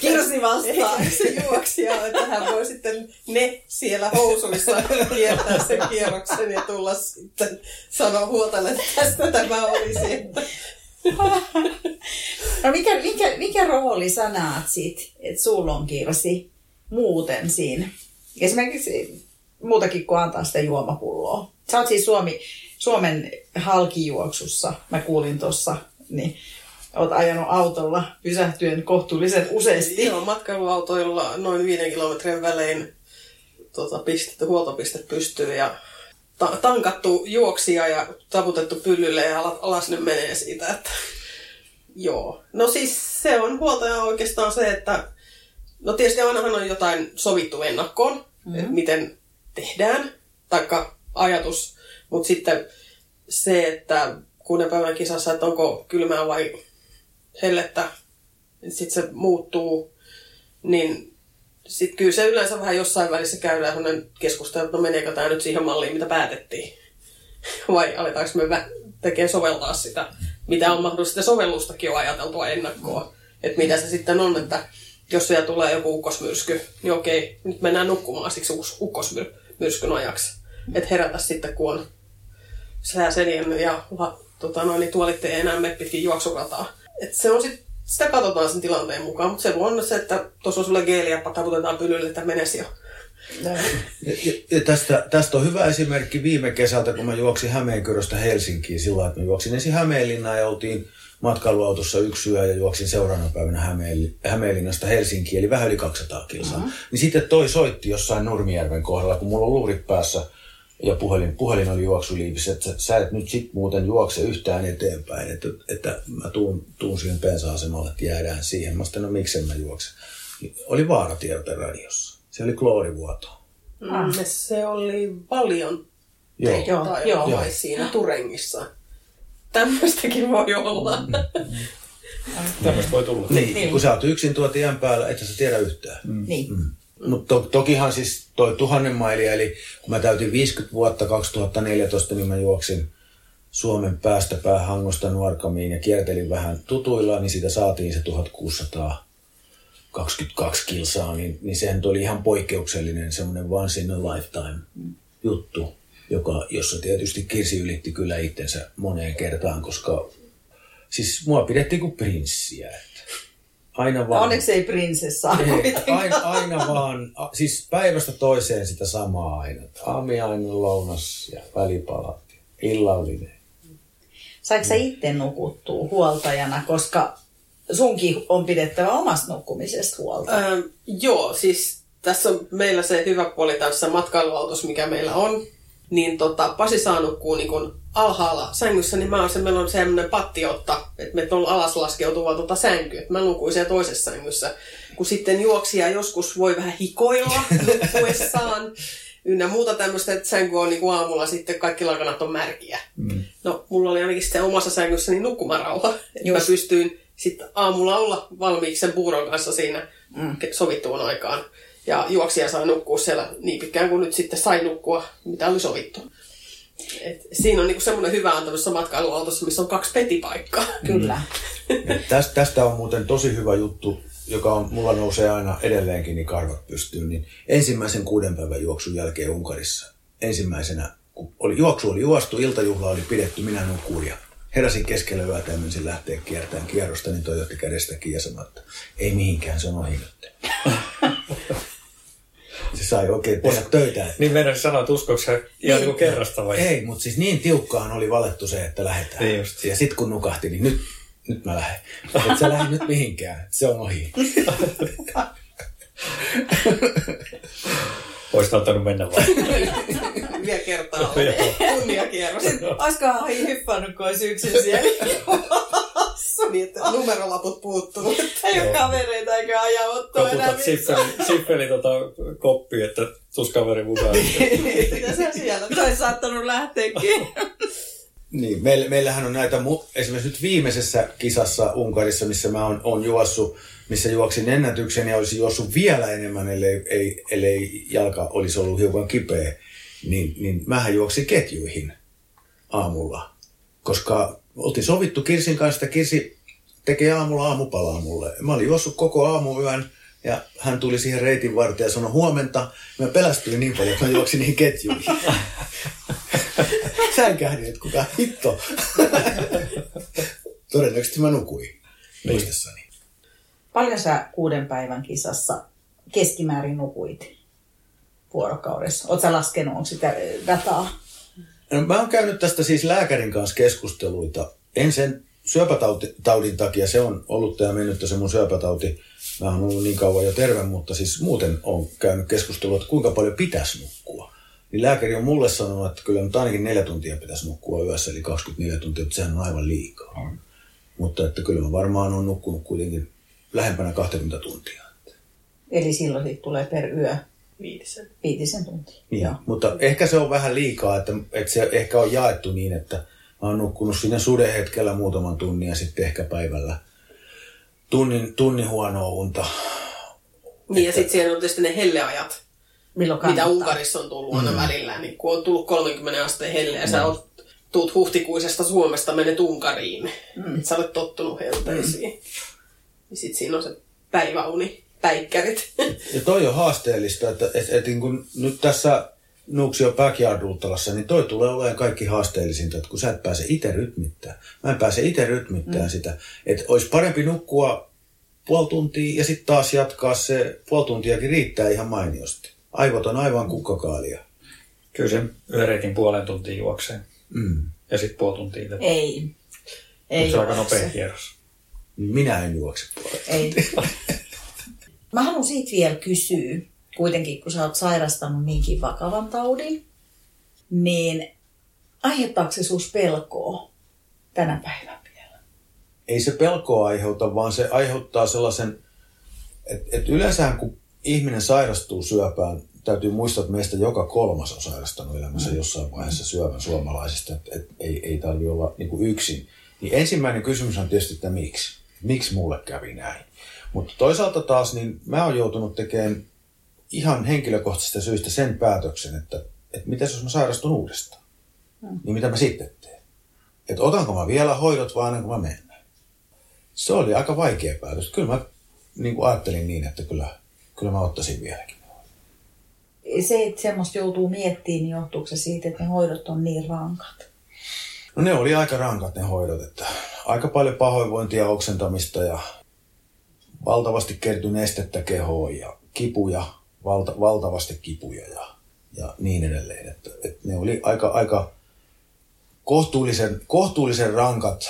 Kirsi vastaa. Ei se juoksija, että hän voi sitten ne siellä housuissa kiertää sen kierroksen ja tulla sitten sanoa huoltajalle, että tästä tämä olisi. No mikä, mikä, mikä rooli sä näet sit, että sulla on Kirsi muuten siinä? Esimerkiksi muutakin kuin antaa sitä juomapulloa. Sä oot siis Suomi, Suomen halkijuoksussa, mä kuulin tuossa, niin oot ajanut autolla pysähtyen kohtuullisen useasti. Joo, matkailuautoilla noin viiden kilometrin välein tota, pistetty, huoltopiste pystyy ja ta- tankattu juoksia ja taputettu pyllylle ja ala- alas ne menee siitä. Että... Joo. No siis se on huoltaja oikeastaan se, että no tietysti ainahan on jotain sovittu ennakkoon, mm-hmm. että miten tehdään, taikka ajatus, mutta sitten se, että kuuden päivän kisassa, että onko kylmää vai hellettä, sitten se muuttuu, niin sitten kyllä se yleensä vähän jossain välissä käydään sellainen keskustelu, että no meneekö tämä nyt siihen malliin, mitä päätettiin. Vai aletaanko me vä- tekee soveltaa sitä, mitä on mahdollista sovellustakin jo ajateltua ennakkoa. Että mitä se sitten on, että jos siellä tulee joku ukkosmyrsky, niin okei, nyt mennään nukkumaan siksi ukkosmyrskyn ajaksi. Että herätä sitten, kun on sää seljännyt ja tota, noin, niin tuolit ei enää mene pitkin juoksurataa. Et se on sit, sitä katsotaan sen tilanteen mukaan, mutta se on se, että tuossa on sulle geeliä, taputetaan pyllylle, että menesi jo. Ja, ja tästä, tästä on hyvä esimerkki viime kesältä, kun mä juoksin Hämeenkyröstä Helsinkiin sillä että mä juoksin ensin Hämeenlinnaan ja oltiin matkailuautossa yksi yö ja juoksin seuraavana päivänä Hämeen, Hämeenlinnasta Helsinkiin, eli vähän yli 200 kilsaa. Mm-hmm. Niin sitten toi soitti jossain Nurmijärven kohdalla, kun mulla on luurit päässä ja puhelin, puhelin oli juoksuliivissä, että sä et nyt sit muuten juokse yhtään eteenpäin, että, että mä tuun, tuun siihen pensa-asemalle, että jäädään siihen. Mä sitten, no miksen mä juoksen. Oli vaaratiedote radiossa. Se oli kloorivuoto. Mm, se oli paljon joo. tai joo, joo. siinä Turengissa. Tämmöistäkin voi olla. Mm, mm. Tämmöistä voi tulla. Niin, niin, kun sä oot yksin tuo tien päällä, et sä tiedä yhtään. Mm. Niin. Mm. Mutta to, tokihan siis toi tuhannen mailia, eli kun mä täytin 50 vuotta 2014, niin mä juoksin Suomen päästä päähangosta Nuorkamiin ja kiertelin vähän tutuilla, niin siitä saatiin se 1622 kilsaa, niin, niin sehän oli ihan poikkeuksellinen semmoinen once in a lifetime juttu, joka, jossa tietysti Kirsi ylitti kyllä itsensä moneen kertaan, koska siis mua pidettiin kuin prinssiä. Aina vaan. Onneksi ei prinsessa. Ei, aina, aina vaan, siis päivästä toiseen sitä samaa aina. Aamiainen, lounas ja välipalat, illallinen. Saiko sä itse nukuttua huoltajana, koska sunkin on pidettävä omasta nukkumisesta huolta? Ähm, joo, siis tässä on meillä se hyvä puoli tässä matkailuautossa, mikä meillä on. Niin tota, Pasi saa nukkuu niin kun alhaalla sängyssä, niin mä oon se, meillä on semmoinen pattiotta, että me on alas laskeutuva tuota sänky, että mä nukuin siellä toisessa sängyssä. Kun sitten juoksija joskus voi vähän hikoilla nukkuessaan, ynnä muuta tämmöistä, että sänky on niin kuin aamulla sitten kaikki lakanat on märkiä. Mm. No, mulla oli ainakin sitten omassa sängyssä niin nukkumarauha, että mä pystyin sitten aamulla olla valmiiksi sen puuron kanssa siinä mm. sovittuun aikaan. Ja juoksija sai nukkua siellä niin pitkään kuin nyt sitten sai nukkua, mitä oli sovittu. Et siinä on niinku semmoinen hyvä antamassa matkailuautossa, missä on kaksi petipaikkaa. Kyllä. tästä, tästä on muuten tosi hyvä juttu, joka on, mulla nousee aina edelleenkin niin karvat pystyyn. Niin ensimmäisen kuuden päivän juoksun jälkeen Unkarissa, ensimmäisenä, kun oli, juoksu oli juostu, iltajuhla oli pidetty, minä nukuin ja heräsin keskellä yötä ja menisin lähteä kiertämään kierrosta, niin toi otti kädestäkin ja sanoi, että ei mihinkään, se on ohi nyt. se sai oikein tehdä töitä. Että... Niin meidän sanoa, että uskoiko se ihan niin, kerrasta vai? Ei, mutta siis niin tiukkaan oli valettu se, että lähdetään. Niin just. Ja sitten kun nukahti, niin nyt, nyt mä lähden. Et sä lähde nyt mihinkään, se on ohi. Olisit ottanut mennä vaan. Vielä kertaa. Kunniakierros. Olisikohan hyppännyt, kun olisi yksin siellä niin, että numerolaput puuttuu. Ei ole kavereita eikä ajauttua enää siffeli, siffeli tota, koppi, että tus kaveri mukaan. Mitä sä siellä? Se olisi saattanut lähteäkin. Niin, meillä, meillähän on näitä, esimerkiksi nyt viimeisessä kisassa Unkarissa, missä mä oon, oon juossut, missä juoksin ennätyksen ja olisi juossut vielä enemmän, ellei, ei, ellei jalka olisi ollut hiukan kipeä, niin, niin mähän juoksin ketjuihin aamulla. Koska oltiin sovittu Kirsin kanssa, että Kirsi tekee aamulla aamupalaa mulle. Mä olin juossut koko aamuyön ja hän tuli siihen reitin varteen ja sanoi huomenta. Mä pelästyin niin paljon, että mä juoksin niihin ketjuihin. Säikähdin, että kuka hitto. Todennäköisesti mä nukuin niin. muistessani. Paljon sä kuuden päivän kisassa keskimäärin nukuit vuorokaudessa? Oletko laskenut, onko sitä dataa? No, mä oon käynyt tästä siis lääkärin kanssa keskusteluita. En sen syöpätaudin takia, se on ollut tämä mennyt se mun syöpätauti. Mä oon ollut niin kauan jo terve, mutta siis muuten on käynyt keskustelua, että kuinka paljon pitäisi nukkua. Niin lääkäri on mulle sanonut, että kyllä nyt ainakin neljä tuntia pitäisi nukkua yössä, eli 24 tuntia, mutta sehän on aivan liikaa. Mm. Mutta että kyllä mä varmaan on nukkunut kuitenkin lähempänä 20 tuntia. Eli silloin siitä tulee per yö Viitisen. Viitisen tuntia. Niin, Joo. mutta ehkä se on vähän liikaa, että, että se ehkä on jaettu niin, että mä oon nukkunut siinä suden hetkellä muutaman tunnin ja sitten ehkä päivällä tunnin, tunnin huonoa unta. Niin että... ja sitten siellä on tietysti ne helleajat, Milloin mitä Unkarissa on tullut aina mm. välillä. Niin kun on tullut 30 asteen helle ja mm. sä oot, tuut huhtikuisesta Suomesta, menet Unkariin. Mm. Sä olet tottunut helteisiin. Mm. Niin sitten siinä on se päiväuni päikkärit. Ja toi on haasteellista, että et, et, niin kun nyt tässä Nuuksio Backyard niin toi tulee olemaan kaikki haasteellisinta, että kun sä et pääse itse rytmittämään. Mä en pääse itse rytmittämään mm. sitä. Että olisi parempi nukkua puoli tuntia ja sitten taas jatkaa se puoli tuntiakin riittää ihan mainiosti. Aivot on aivan kukkakaalia. Kyllä sen yhden puolen tuntia juoksee. Mm. Ja sitten puoli tuntia. Ei. Ei se on aika nopea kierros. Minä en juokse puolen Ei. Mä haluan siitä vielä kysyä, kuitenkin kun sä oot sairastanut niinkin vakavan taudin, niin aiheuttaako se sus pelkoa tänä päivänä vielä? Ei se pelkoa aiheuta, vaan se aiheuttaa sellaisen, että et yleensä kun ihminen sairastuu syöpään, täytyy muistaa, että meistä joka kolmas on sairastanut elämässä mm. jossain vaiheessa syövän suomalaisista, että et ei, ei tarvi olla niin kuin yksin. Niin ensimmäinen kysymys on tietysti, että miksi? Miksi mulle kävi näin? Mutta toisaalta taas, niin mä oon joutunut tekemään ihan henkilökohtaisista syistä sen päätöksen, että, että mitä jos mä sairastun uudestaan? Mm. Niin mitä mä sitten teen? Että otanko mä vielä hoidot vaan ennen kuin mä menen? Se oli aika vaikea päätös. Kyllä mä niin kuin ajattelin niin, että kyllä, kyllä mä ottaisin vieläkin. Se, että semmoista joutuu miettimään, niin johtuuko se siitä, että ne hoidot on niin rankat? No ne oli aika rankat ne hoidot, että aika paljon pahoinvointia, oksentamista ja valtavasti kertyi nestettä kehoon ja kipuja, valta, valtavasti kipuja ja, ja niin edelleen. Että, että ne oli aika, aika kohtuullisen, kohtuullisen rankat.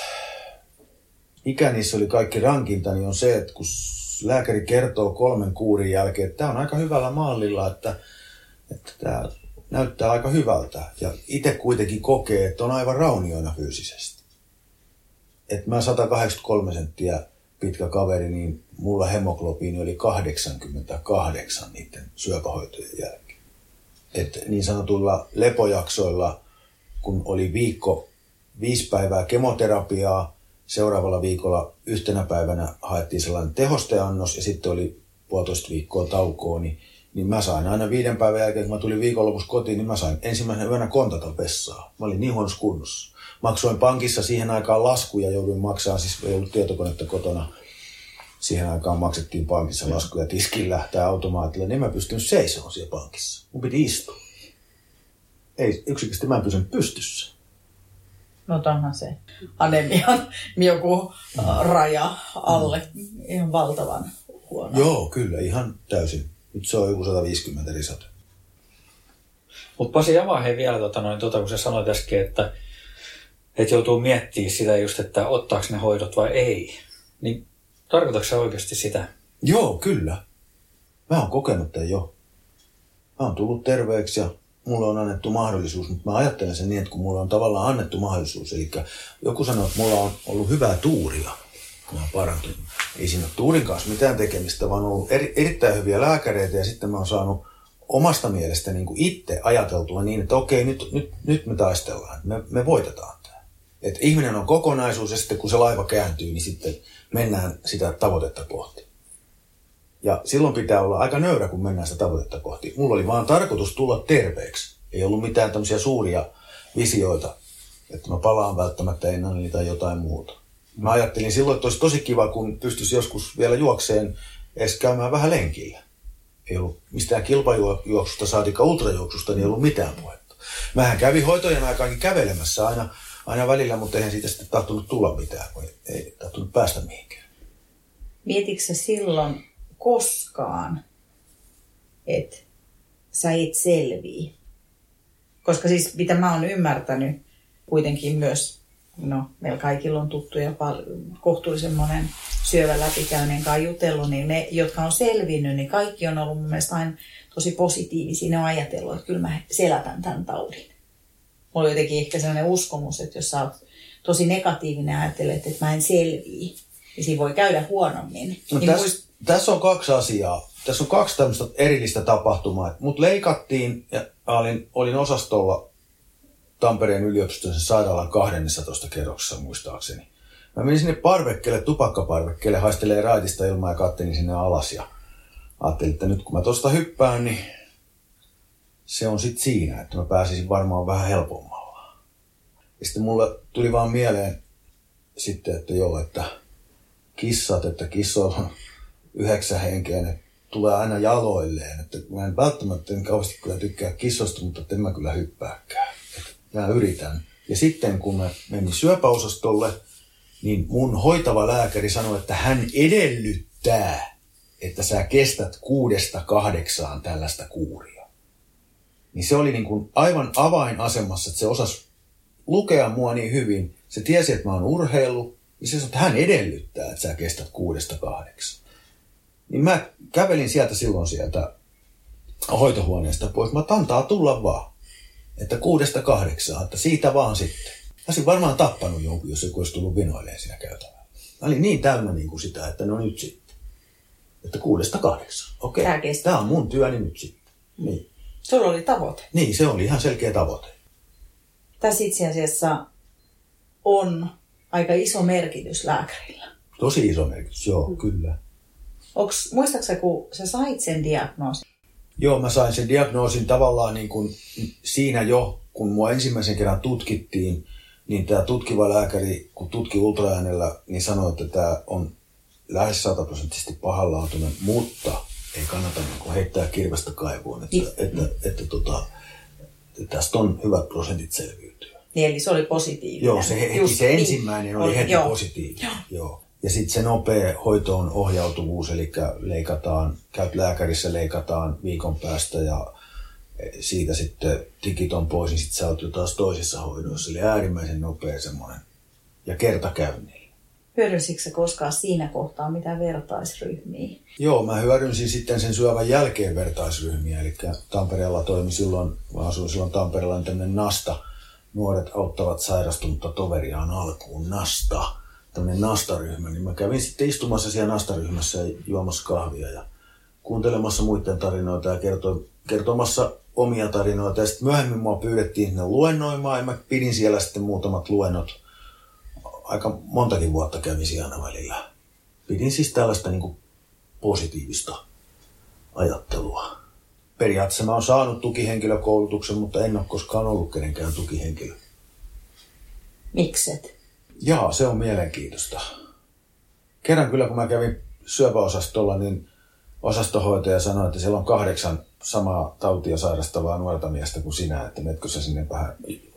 Mikä niissä oli kaikki rankinta, niin on se, että kun lääkäri kertoo kolmen kuurin jälkeen, että tämä on aika hyvällä mallilla, että, että tämä näyttää aika hyvältä. Ja itse kuitenkin kokee, että on aivan raunioina fyysisesti. Että mä 183 senttiä pitkä kaveri, niin mulla hemoglobiini oli 88 niiden syöpähoitojen jälkeen. Et niin sanotuilla lepojaksoilla, kun oli viikko, viisi päivää kemoterapiaa, seuraavalla viikolla yhtenä päivänä haettiin sellainen tehosteannos ja sitten oli puolitoista viikkoa taukoa, niin, niin mä sain aina viiden päivän jälkeen, kun mä tulin viikonlopussa kotiin, niin mä sain ensimmäisenä yönä kontata vessaa. Mä olin niin huonossa kunnossa. Maksoin pankissa siihen aikaan laskuja, jouduin maksamaan, siis ei ollut tietokonetta kotona. Siihen aikaan maksettiin pankissa laskuja tiskin lähtää automaatilla, niin mä pystyn seisomaan siellä pankissa. Mun piti istua. Ei, yksinkertaisesti mä en pysynyt pystyssä. No onhan se anemian joku äh, raja alle ihan valtavan huono. Joo, kyllä, ihan täysin. Nyt se on joku 150 risat. Mutta Pasi, avaa hei vielä, tota, noin, tota, kun sä sanoit äsken, että, että joutuu miettimään sitä just, että ottaako ne hoidot vai ei. Niin tarkoitatko sä oikeasti sitä? Joo, kyllä. Mä oon kokenut tämän jo. Mä oon tullut terveeksi ja mulle on annettu mahdollisuus, mutta mä ajattelen sen niin, että kun mulle on tavallaan annettu mahdollisuus, eli joku sanoo, että mulla on ollut hyvää tuuria, kun mä oon parantunut. Ei siinä ole tuurin kanssa mitään tekemistä, vaan on ollut eri, erittäin hyviä lääkäreitä ja sitten mä oon saanut omasta mielestä niin kuin itse ajateltua niin, että okei, nyt, nyt, nyt me taistellaan, me, me voitetaan tämä. Että ihminen on kokonaisuus ja sitten kun se laiva kääntyy, niin sitten mennään sitä tavoitetta kohti. Ja silloin pitää olla aika nöyrä, kun mennään sitä tavoitetta kohti. Mulla oli vaan tarkoitus tulla terveeksi. Ei ollut mitään tämmöisiä suuria visioita, että mä palaan välttämättä Englannille tai jotain muuta. Mä ajattelin silloin, että olisi tosi kiva, kun pystyisi joskus vielä juokseen edes käymään vähän lenkillä. Ei ollut mistään kilpajuoksusta, saatika ultrajuoksusta, niin ei ollut mitään puhetta. Mähän kävin hoitojen aikaankin kävelemässä aina, aina välillä, mutta eihän siitä sitten tahtunut tulla mitään, kun ei, ei tahtunut päästä mihinkään. Mietitkö silloin koskaan, että sä et selviä. Koska siis mitä mä oon ymmärtänyt, kuitenkin myös, no meillä kaikilla on tuttuja kohtuullisen monen syövän läpikäyneen kanssa jutellut, niin ne, jotka on selvinnyt, niin kaikki on ollut mun mielestä aina tosi positiivisia. Ne on ajatellut, että kyllä mä selätän tämän taudin. Mulla on jotenkin ehkä sellainen uskomus, että jos sä oot tosi negatiivinen ja ajattelet, että mä en selviä, niin siinä voi käydä huonommin. No niin täs, muist... Tässä on kaksi asiaa. Tässä on kaksi tämmöistä erillistä tapahtumaa. Mut leikattiin ja olin, olin osastolla Tampereen yliopistollisen sairaalan 12 kerroksessa muistaakseni. Mä menin sinne parvekkeelle, tupakkaparvekkeelle, haistelee raitista ilmaa ja kattelin sinne alas ja ajattelin, että nyt kun mä tosta hyppään, niin se on sitten siinä, että mä pääsisin varmaan vähän helpommalla. Ja sitten mulle tuli vaan mieleen sitten, että joo, että kissat, että kissoilla on yhdeksän henkeä, ne tulee aina jaloilleen. Että mä en välttämättä en kauheasti kyllä tykkää kissosta, mutta en mä kyllä hyppääkään. Että mä yritän. Ja sitten kun mä menin syöpäosastolle, niin mun hoitava lääkäri sanoi, että hän edellyttää, että sä kestät kuudesta kahdeksaan tällaista kuuria. Niin se oli niin kuin aivan avainasemassa, että se osasi lukea mua niin hyvin. Se tiesi, että mä oon urheillut, niin se sanoi, että hän edellyttää, että sä kestät kuudesta kahdeksaan. Niin mä kävelin sieltä silloin sieltä hoitohuoneesta pois. Mä antaa tulla vaan. Että kuudesta kahdeksaan, että siitä vaan sitten. Mä olisin varmaan tappanut jonkun, jos joku olisi tullut vinoilleen siinä käytävällä. Mä olin niin täynnä niin kuin sitä, että no nyt sitten. Että kuudesta kahdeksaan. Okei, okay. kestää. tämä on mun työni nyt sitten. Niin. Sulla oli tavoite. niin, se oli ihan selkeä tavoite. Tässä itse asiassa on aika iso merkitys lääkärillä. Tosi iso merkitys, joo, mm. kyllä. Onks, muistaaksä, kun sä sait sen diagnoosin? Joo, mä sain sen diagnoosin tavallaan niin kuin siinä jo, kun mua ensimmäisen kerran tutkittiin, niin tämä tutkiva lääkäri, kun tutki ultraäänellä, niin sanoi, että tämä on lähes sataprosenttisesti pahanlaatuinen, mutta ei kannata niin kuin heittää kirvestä kaivuun, että, Niin. että, että, että, tota, että tästä on hyvät prosentit selviytyä. Niin, eli se oli positiivinen. Joo, se, heti, Just se niin. ensimmäinen oli heti joo. positiivinen. Joo. Joo. Ja sitten se nopea hoitoon ohjautuvuus, eli leikataan, käyt lääkärissä, leikataan viikon päästä ja siitä sitten tikit on pois, niin sitten sä oot jo taas toisessa hoidoissa. Eli äärimmäisen nopea semmoinen. Ja kertakäynnillä. Hyödynsitkö sä koskaan siinä kohtaa mitä vertaisryhmiä? Joo, mä hyödynsin sitten sen syövän jälkeen vertaisryhmiä, eli Tampereella toimi silloin, mä asuin silloin Tampereella, niin tämmöinen Nasta, nuoret auttavat sairastunutta toveriaan alkuun, Nasta, tämmöinen Nasta-ryhmä, niin mä kävin sitten istumassa siellä Nasta-ryhmässä ja juomassa kahvia ja kuuntelemassa muiden tarinoita ja kertomassa omia tarinoita. Ja sitten myöhemmin mua pyydettiin sinne luennoimaan ja mä pidin siellä sitten muutamat luennot. Aika montakin vuotta kävin siellä välillä. Pidin siis tällaista niin positiivista ajattelua. Periaatteessa mä oon saanut tukihenkilökoulutuksen, mutta en ole koskaan ollut kenenkään tukihenkilö. Mikset? Jaa, se on mielenkiintoista. Kerran kyllä, kun mä kävin syöpäosastolla, niin osastohoitaja sanoi, että siellä on kahdeksan samaa tautia sairastavaa nuorta miestä kuin sinä, että menetkö sä sinne vähän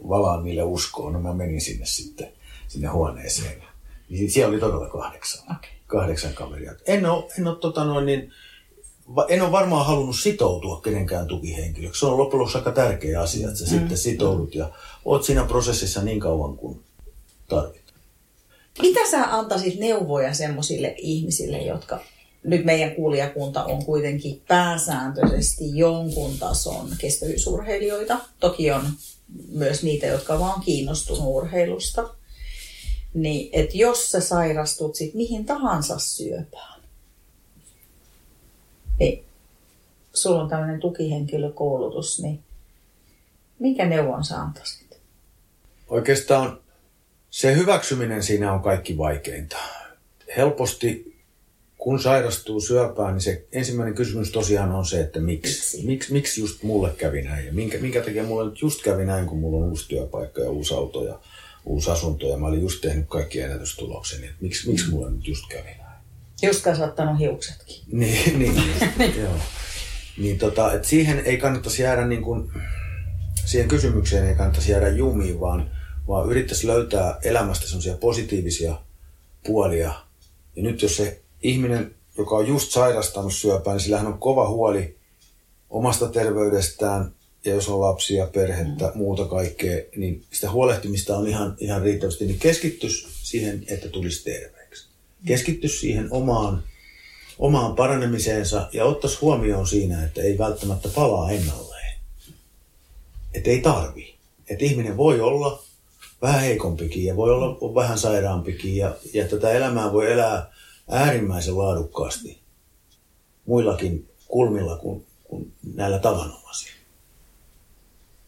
valaan niille uskoon. No mä menin sinne sitten, sinne huoneeseen. Niin siellä oli todella kahdeksan. Okei. Kahdeksan kaveria. En ole, en ole, tota noin, niin, en ole varmaan halunnut sitoutua kenenkään tukihenkilöksi. Se on loppujen lopuksi aika tärkeä asia, että sä mm. sitten sitoudut ja oot siinä prosessissa niin kauan kuin tarvit. Mitä sä antaisit neuvoja semmoisille ihmisille, jotka nyt meidän kuulijakunta on kuitenkin pääsääntöisesti jonkun tason kestävyysurheilijoita. Toki on myös niitä, jotka vaan kiinnostunut urheilusta. Niin, että jos sä sairastut sit mihin tahansa syöpään, niin sulla on tämmöinen tukihenkilökoulutus, niin minkä neuvon sä antaisit? Oikeastaan se hyväksyminen siinä on kaikki vaikeinta. Helposti, kun sairastuu syöpään, niin se ensimmäinen kysymys tosiaan on se, että miksi. Miksi? Miksi, miksi just mulle kävi näin ja minkä, minkä takia mulle nyt just kävi näin, kun mulla on uusi työpaikka ja uusi auto ja uusi asunto ja mä olin just tehnyt kaikki ennätystulokseni. Että miksi, miksi mulle nyt just kävi näin? Just kasvattanut hiuksetkin. Niin, niin joo. Niin tota, et siihen ei kannattaisi jäädä niin kuin, siihen kysymykseen ei kannattaisi jäädä jumiin, vaan, vaan yrittäisi löytää elämästä semmoisia positiivisia puolia. Ja nyt jos se ihminen, joka on just sairastanut syöpää, niin sillähän on kova huoli omasta terveydestään, ja jos on lapsia, perhettä, muuta kaikkea, niin sitä huolehtimista on ihan, ihan riittävästi, niin keskittys siihen, että tulisi terveeksi. Keskittys siihen omaan omaan paranemiseensa ja ottaisi huomioon siinä, että ei välttämättä palaa ennalleen. Että ei tarvi. Että ihminen voi olla vähän heikompikin ja voi olla vähän sairaampikin ja, ja tätä elämää voi elää äärimmäisen laadukkaasti muillakin kulmilla kuin, kuin näillä tavanomaisilla.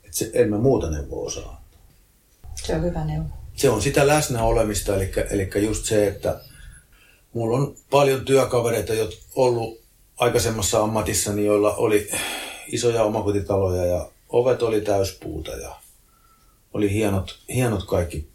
Et se, en mä muuta neuvoa osaa. Se on hyvä neuvo. Se on sitä läsnä olemista, eli, eli just se, että mulla on paljon työkavereita, jotka ollut aikaisemmassa ammatissani, joilla oli isoja omakotitaloja ja ovet oli täyspuuta ja oli hienot, hienot kaikki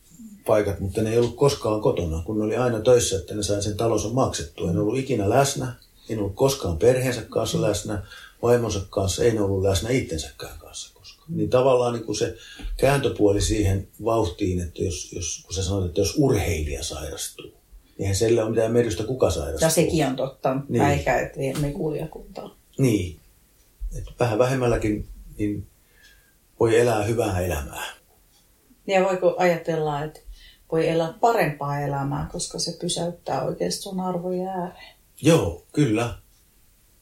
paikat, mutta ne ei ollut koskaan kotona, kun ne oli aina töissä, että ne sai sen talonsa maksettua. Ne ollut ikinä läsnä, En ollut koskaan perheensä kanssa läsnä, vaimonsa kanssa, ei ollut läsnä itsensäkään kanssa koskaan. Niin tavallaan niin kuin se kääntöpuoli siihen vauhtiin, että jos, jos, kun sä sanoit, että jos urheilija sairastuu, eihän sille ole mitään merkitystä, kuka sairastuu. Ja sekin on totta, Niin. että me kuulijakuntaa. Niin. Että vähän vähemmälläkin niin voi elää hyvää elämää. Ja voiko ajatella, että voi elää parempaa elämää, koska se pysäyttää oikeasti sun arvojen ääreen. Joo, kyllä.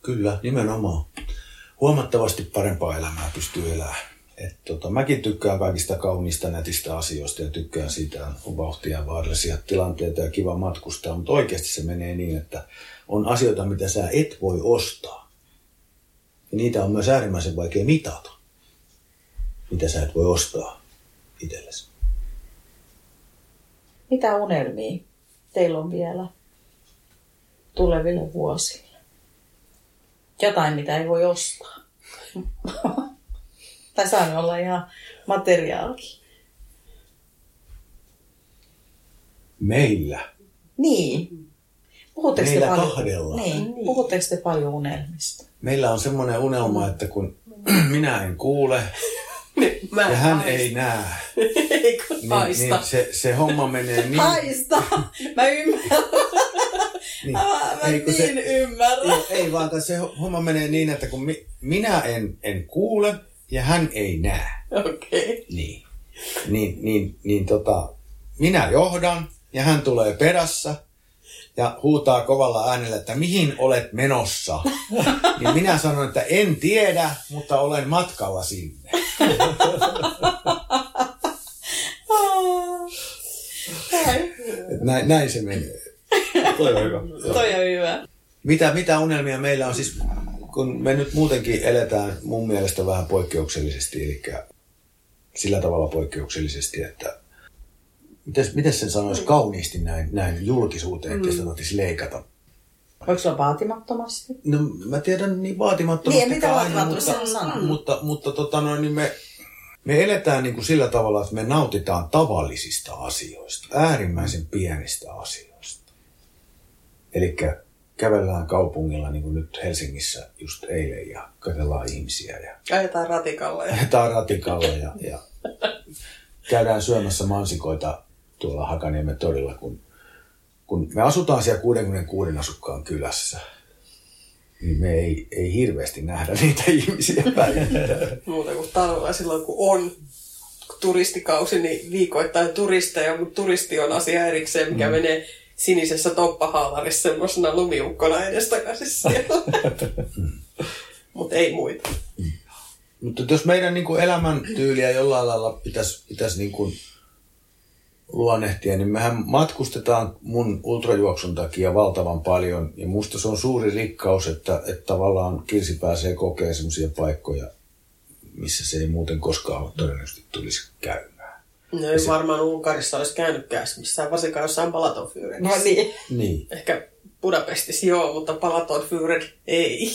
Kyllä, nimenomaan. Huomattavasti parempaa elämää pystyy elämään. Et tota, mäkin tykkään kaikista kauniista nätistä asioista ja tykkään siitä on vauhtia vaarallisia tilanteita ja kiva matkustaa, mutta oikeasti se menee niin, että on asioita, mitä sä et voi ostaa. Ja niitä on myös äärimmäisen vaikea mitata, mitä sä et voi ostaa itsellesi. Mitä unelmia teillä on vielä tuleville vuosille? Jotain, mitä ei voi ostaa. tai saa olla ihan materiaalikin. Meillä Niin. Puhutteko te Meillä paljon, kahdella. Niin. Puhutteko te paljon unelmista? Meillä on semmoinen unelma, että kun minä en kuule Mä ja hän haistan. ei näe, Ei kun niin, haista. niin se, se homma menee niin... Haista! Mä ymmärrän. niin Mä, mä ei, niin se, ymmärrän. ei, ei vaan, se homma menee niin, että kun mi, minä en, en kuule ja hän ei näe, Okei. Okay. niin, niin, niin, niin tota, minä johdan ja hän tulee perässä ja huutaa kovalla äänellä, että mihin olet menossa. Niin minä sanon, että en tiedä, mutta olen matkalla sinne. Näin, näin se menee. Toi on hyvä. Toi on hyvä. Mitä, mitä unelmia meillä on? Siis, kun me nyt muutenkin eletään mun mielestä vähän poikkeuksellisesti, eli sillä tavalla poikkeuksellisesti, että miten, miten sen sanoisi kauniisti näin, näin julkisuuteen, että sitä tarvitsisi leikata. Voiko se olla vaatimattomasti? No mä tiedän niin vaatimattomasti. Niin, mitä vaatimattomasti mutta, on sana? mutta, mutta tota noin, niin me, me eletään niin kuin sillä tavalla, että me nautitaan tavallisista asioista, äärimmäisen pienistä asioista. Eli kävellään kaupungilla niin kuin nyt Helsingissä just eilen ja katsellaan ihmisiä ja Ajetaan ratikalla. Ja... ajetaan ratikalle ja, ja käydään syömässä mansikoita tuolla Hakaniemen torilla, kun, kun me asutaan siellä 66 asukkaan kylässä. Niin me ei, ei hirveästi nähdä niitä ihmisiä päivittäin. Muuta kuin talvella silloin, kun on turistikausi, niin viikoittain turisteja, mutta turisti on asia erikseen, mikä mm. menee sinisessä toppahaalarissa semmoisena lumiukkona edestakaisin siellä. mutta ei muita. Mutta jos meidän niin kuin elämäntyyliä jollain lailla pitäisi, pitäisi niin kuin luonnehtia, niin mehän matkustetaan mun ultrajuoksun takia valtavan paljon. Ja musta se on suuri rikkaus, että, että tavallaan Kirsi pääsee kokemaan sellaisia paikkoja, missä se ei muuten koskaan todennäköisesti tulisi käymään. No ei varmaan Unkarissa olisi käynytkään missään, varsinkaan jossain Palatonfyyrenissä. No niin. Niin. Ehkä Budapestissa joo, mutta Palatonfyyren ei.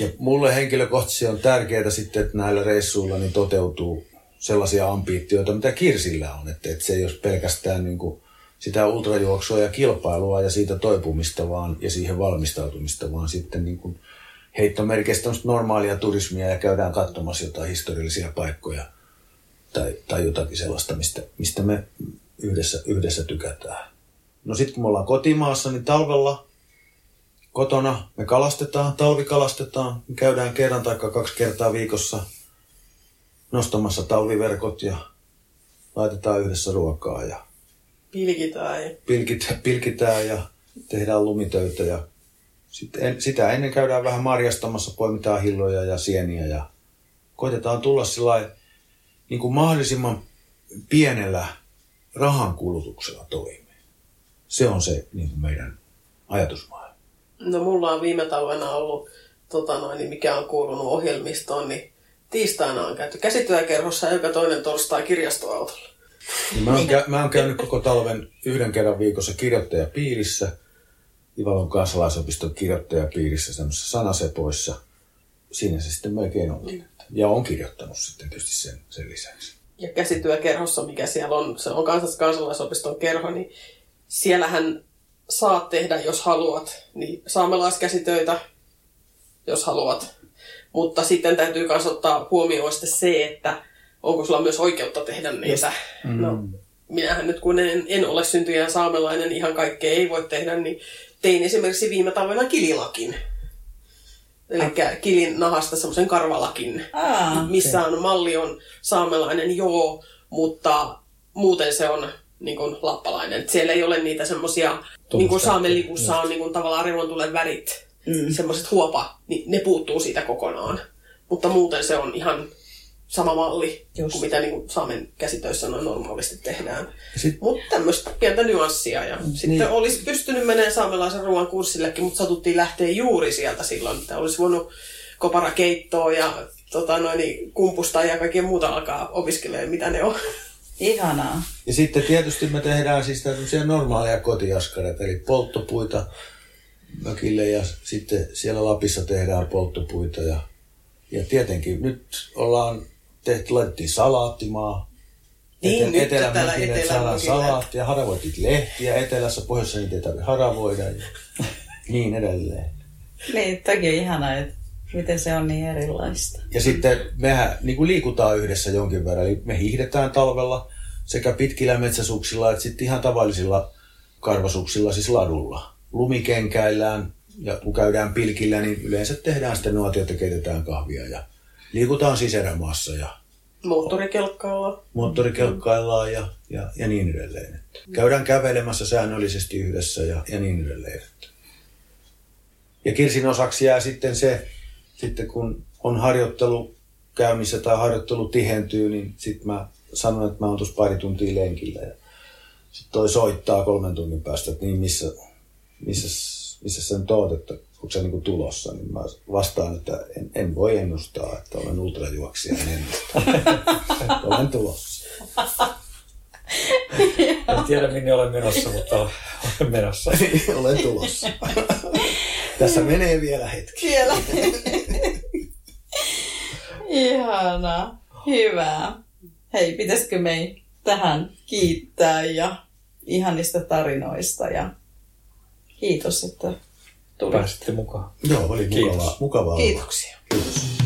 Ja mulle henkilökohtaisesti on tärkeää sitten, että näillä reissuilla niin toteutuu sellaisia ambiitioita, mitä Kirsillä on. Että, että se ei ole pelkästään niin kuin sitä ultrajuoksua ja kilpailua ja siitä toipumista vaan, ja siihen valmistautumista, vaan sitten niin kuin heittomerkeistä normaalia turismia ja käydään katsomassa jotain historiallisia paikkoja tai, tai jotakin sellaista, mistä, mistä me yhdessä, yhdessä tykätään. No sitten kun me ollaan kotimaassa, niin talvella kotona me kalastetaan, talvikalastetaan. Me käydään kerran tai kaksi kertaa viikossa nostamassa talviverkot ja laitetaan yhdessä ruokaa ja Pilkitään ja pilkit, pilkitään ja tehdään lumitöitä ja sitten en, sitä ennen käydään vähän marjastamassa, poimitaan hilloja ja sieniä ja koitetaan tulla sillä niin kuin mahdollisimman pienellä rahan kulutuksella toimeen. Se on se niin kuin meidän ajatusmaailma. No mulla on viime talvena ollut, tota noin, niin mikä on kuulunut ohjelmistoon, niin tiistaina on käyty käsityökerhossa ja joka toinen torstai kirjastoautolla. Ja mä, oon kä- mä oon käynyt koko talven yhden kerran viikossa kirjoittajapiirissä, Ivalon kansalaisopiston kirjoittajapiirissä, semmoisessa sanasepoissa. Siinä se sitten melkein onkin. Ja on kirjoittanut sitten tietysti sen, sen lisäksi. Ja käsityökerhossa, mikä siellä on, se on kansas- kansalaisopiston kerho, niin siellähän saat tehdä, jos haluat, niin saamelaiskäsitöitä, jos haluat. Mutta sitten täytyy myös ottaa huomioon sitten se, että onko sulla myös oikeutta tehdä niitä. Mm. No, minähän nyt kun en, en ole syntyjä saamelainen, ihan kaikkea ei voi tehdä, niin tein esimerkiksi viime talvena kililakin. Eli kilin nahasta semmoisen karvalakin, ah, missä on malli on saamelainen, joo, mutta muuten se on niin kuin, lappalainen. Et siellä ei ole niitä semmoisia, niin kuin saamelipussa on niin kuin, tavallaan revontulen värit, mm. semmoiset huopa, niin ne puuttuu siitä kokonaan. Mutta muuten se on ihan sama malli Just. kuin mitä niin kuin saamen käsitöissä noin normaalisti tehdään. Sit... Mutta tämmöistä pientä nyanssia. Ja mm, sitten niin. olisi pystynyt menemään saamelaisen ruoan kurssillekin, mutta satuttiin lähteä juuri sieltä silloin. Että olisi voinut koparakeittoa ja tota, noin, niin, kumpusta ja kaikkea muuta alkaa opiskelemaan, mitä ne on. Ihanaa. Ja sitten tietysti me tehdään siis tämmöisiä normaaleja kotiaskareita, eli polttopuita mökille ja sitten siellä Lapissa tehdään polttopuita. Ja, ja tietenkin nyt ollaan tehty, laitettiin salaattimaa. Niin, Ete- nyt täällä etelän salaattia, haravoitit lehtiä, etelässä, pohjoisessa niitä ei tarvitse haravoida ja niin edelleen. Niin, toki on ihanaa, että miten se on niin erilaista. Ja sitten mehän niin kuin liikutaan yhdessä jonkin verran. Eli me hiihdetään talvella sekä pitkillä metsäsuksilla että sitten ihan tavallisilla karvasuksilla, siis ladulla. Lumikenkäillään ja kun käydään pilkillä, niin yleensä tehdään sitten nuotiota, keitetään kahvia ja liikutaan sisärämaassa ja Moottorikelkkailla. Moottorikelkkaillaan ja, ja, ja niin edelleen. Käydään kävelemässä säännöllisesti yhdessä ja, ja niin edelleen. Ja Kirsin osaksi jää sitten se, sitten kun on harjoittelu käynnissä tai harjoittelu tihentyy, niin sitten mä sanon, että mä oon tuossa pari tuntia lenkillä. Ja sitten toi soittaa kolmen tunnin päästä, että niin missä, missä, missä sen oot, että onko se niinku tulossa, niin mä vastaan, että en, en voi ennustaa, että olen ultrajuoksija, en ennusta. olen tulossa. En tiedä, minne olen menossa, mutta olen menossa. olen tulossa. Tässä menee vielä hetki. Vielä. Ihana. Hyvä. Hei, pitäisikö me tähän kiittää ja ihanista tarinoista ja kiitos, että tulitte. Pääsitte mukaan. Joo, oli mukavaa. mukavaa Kiitoksia. Kiitos.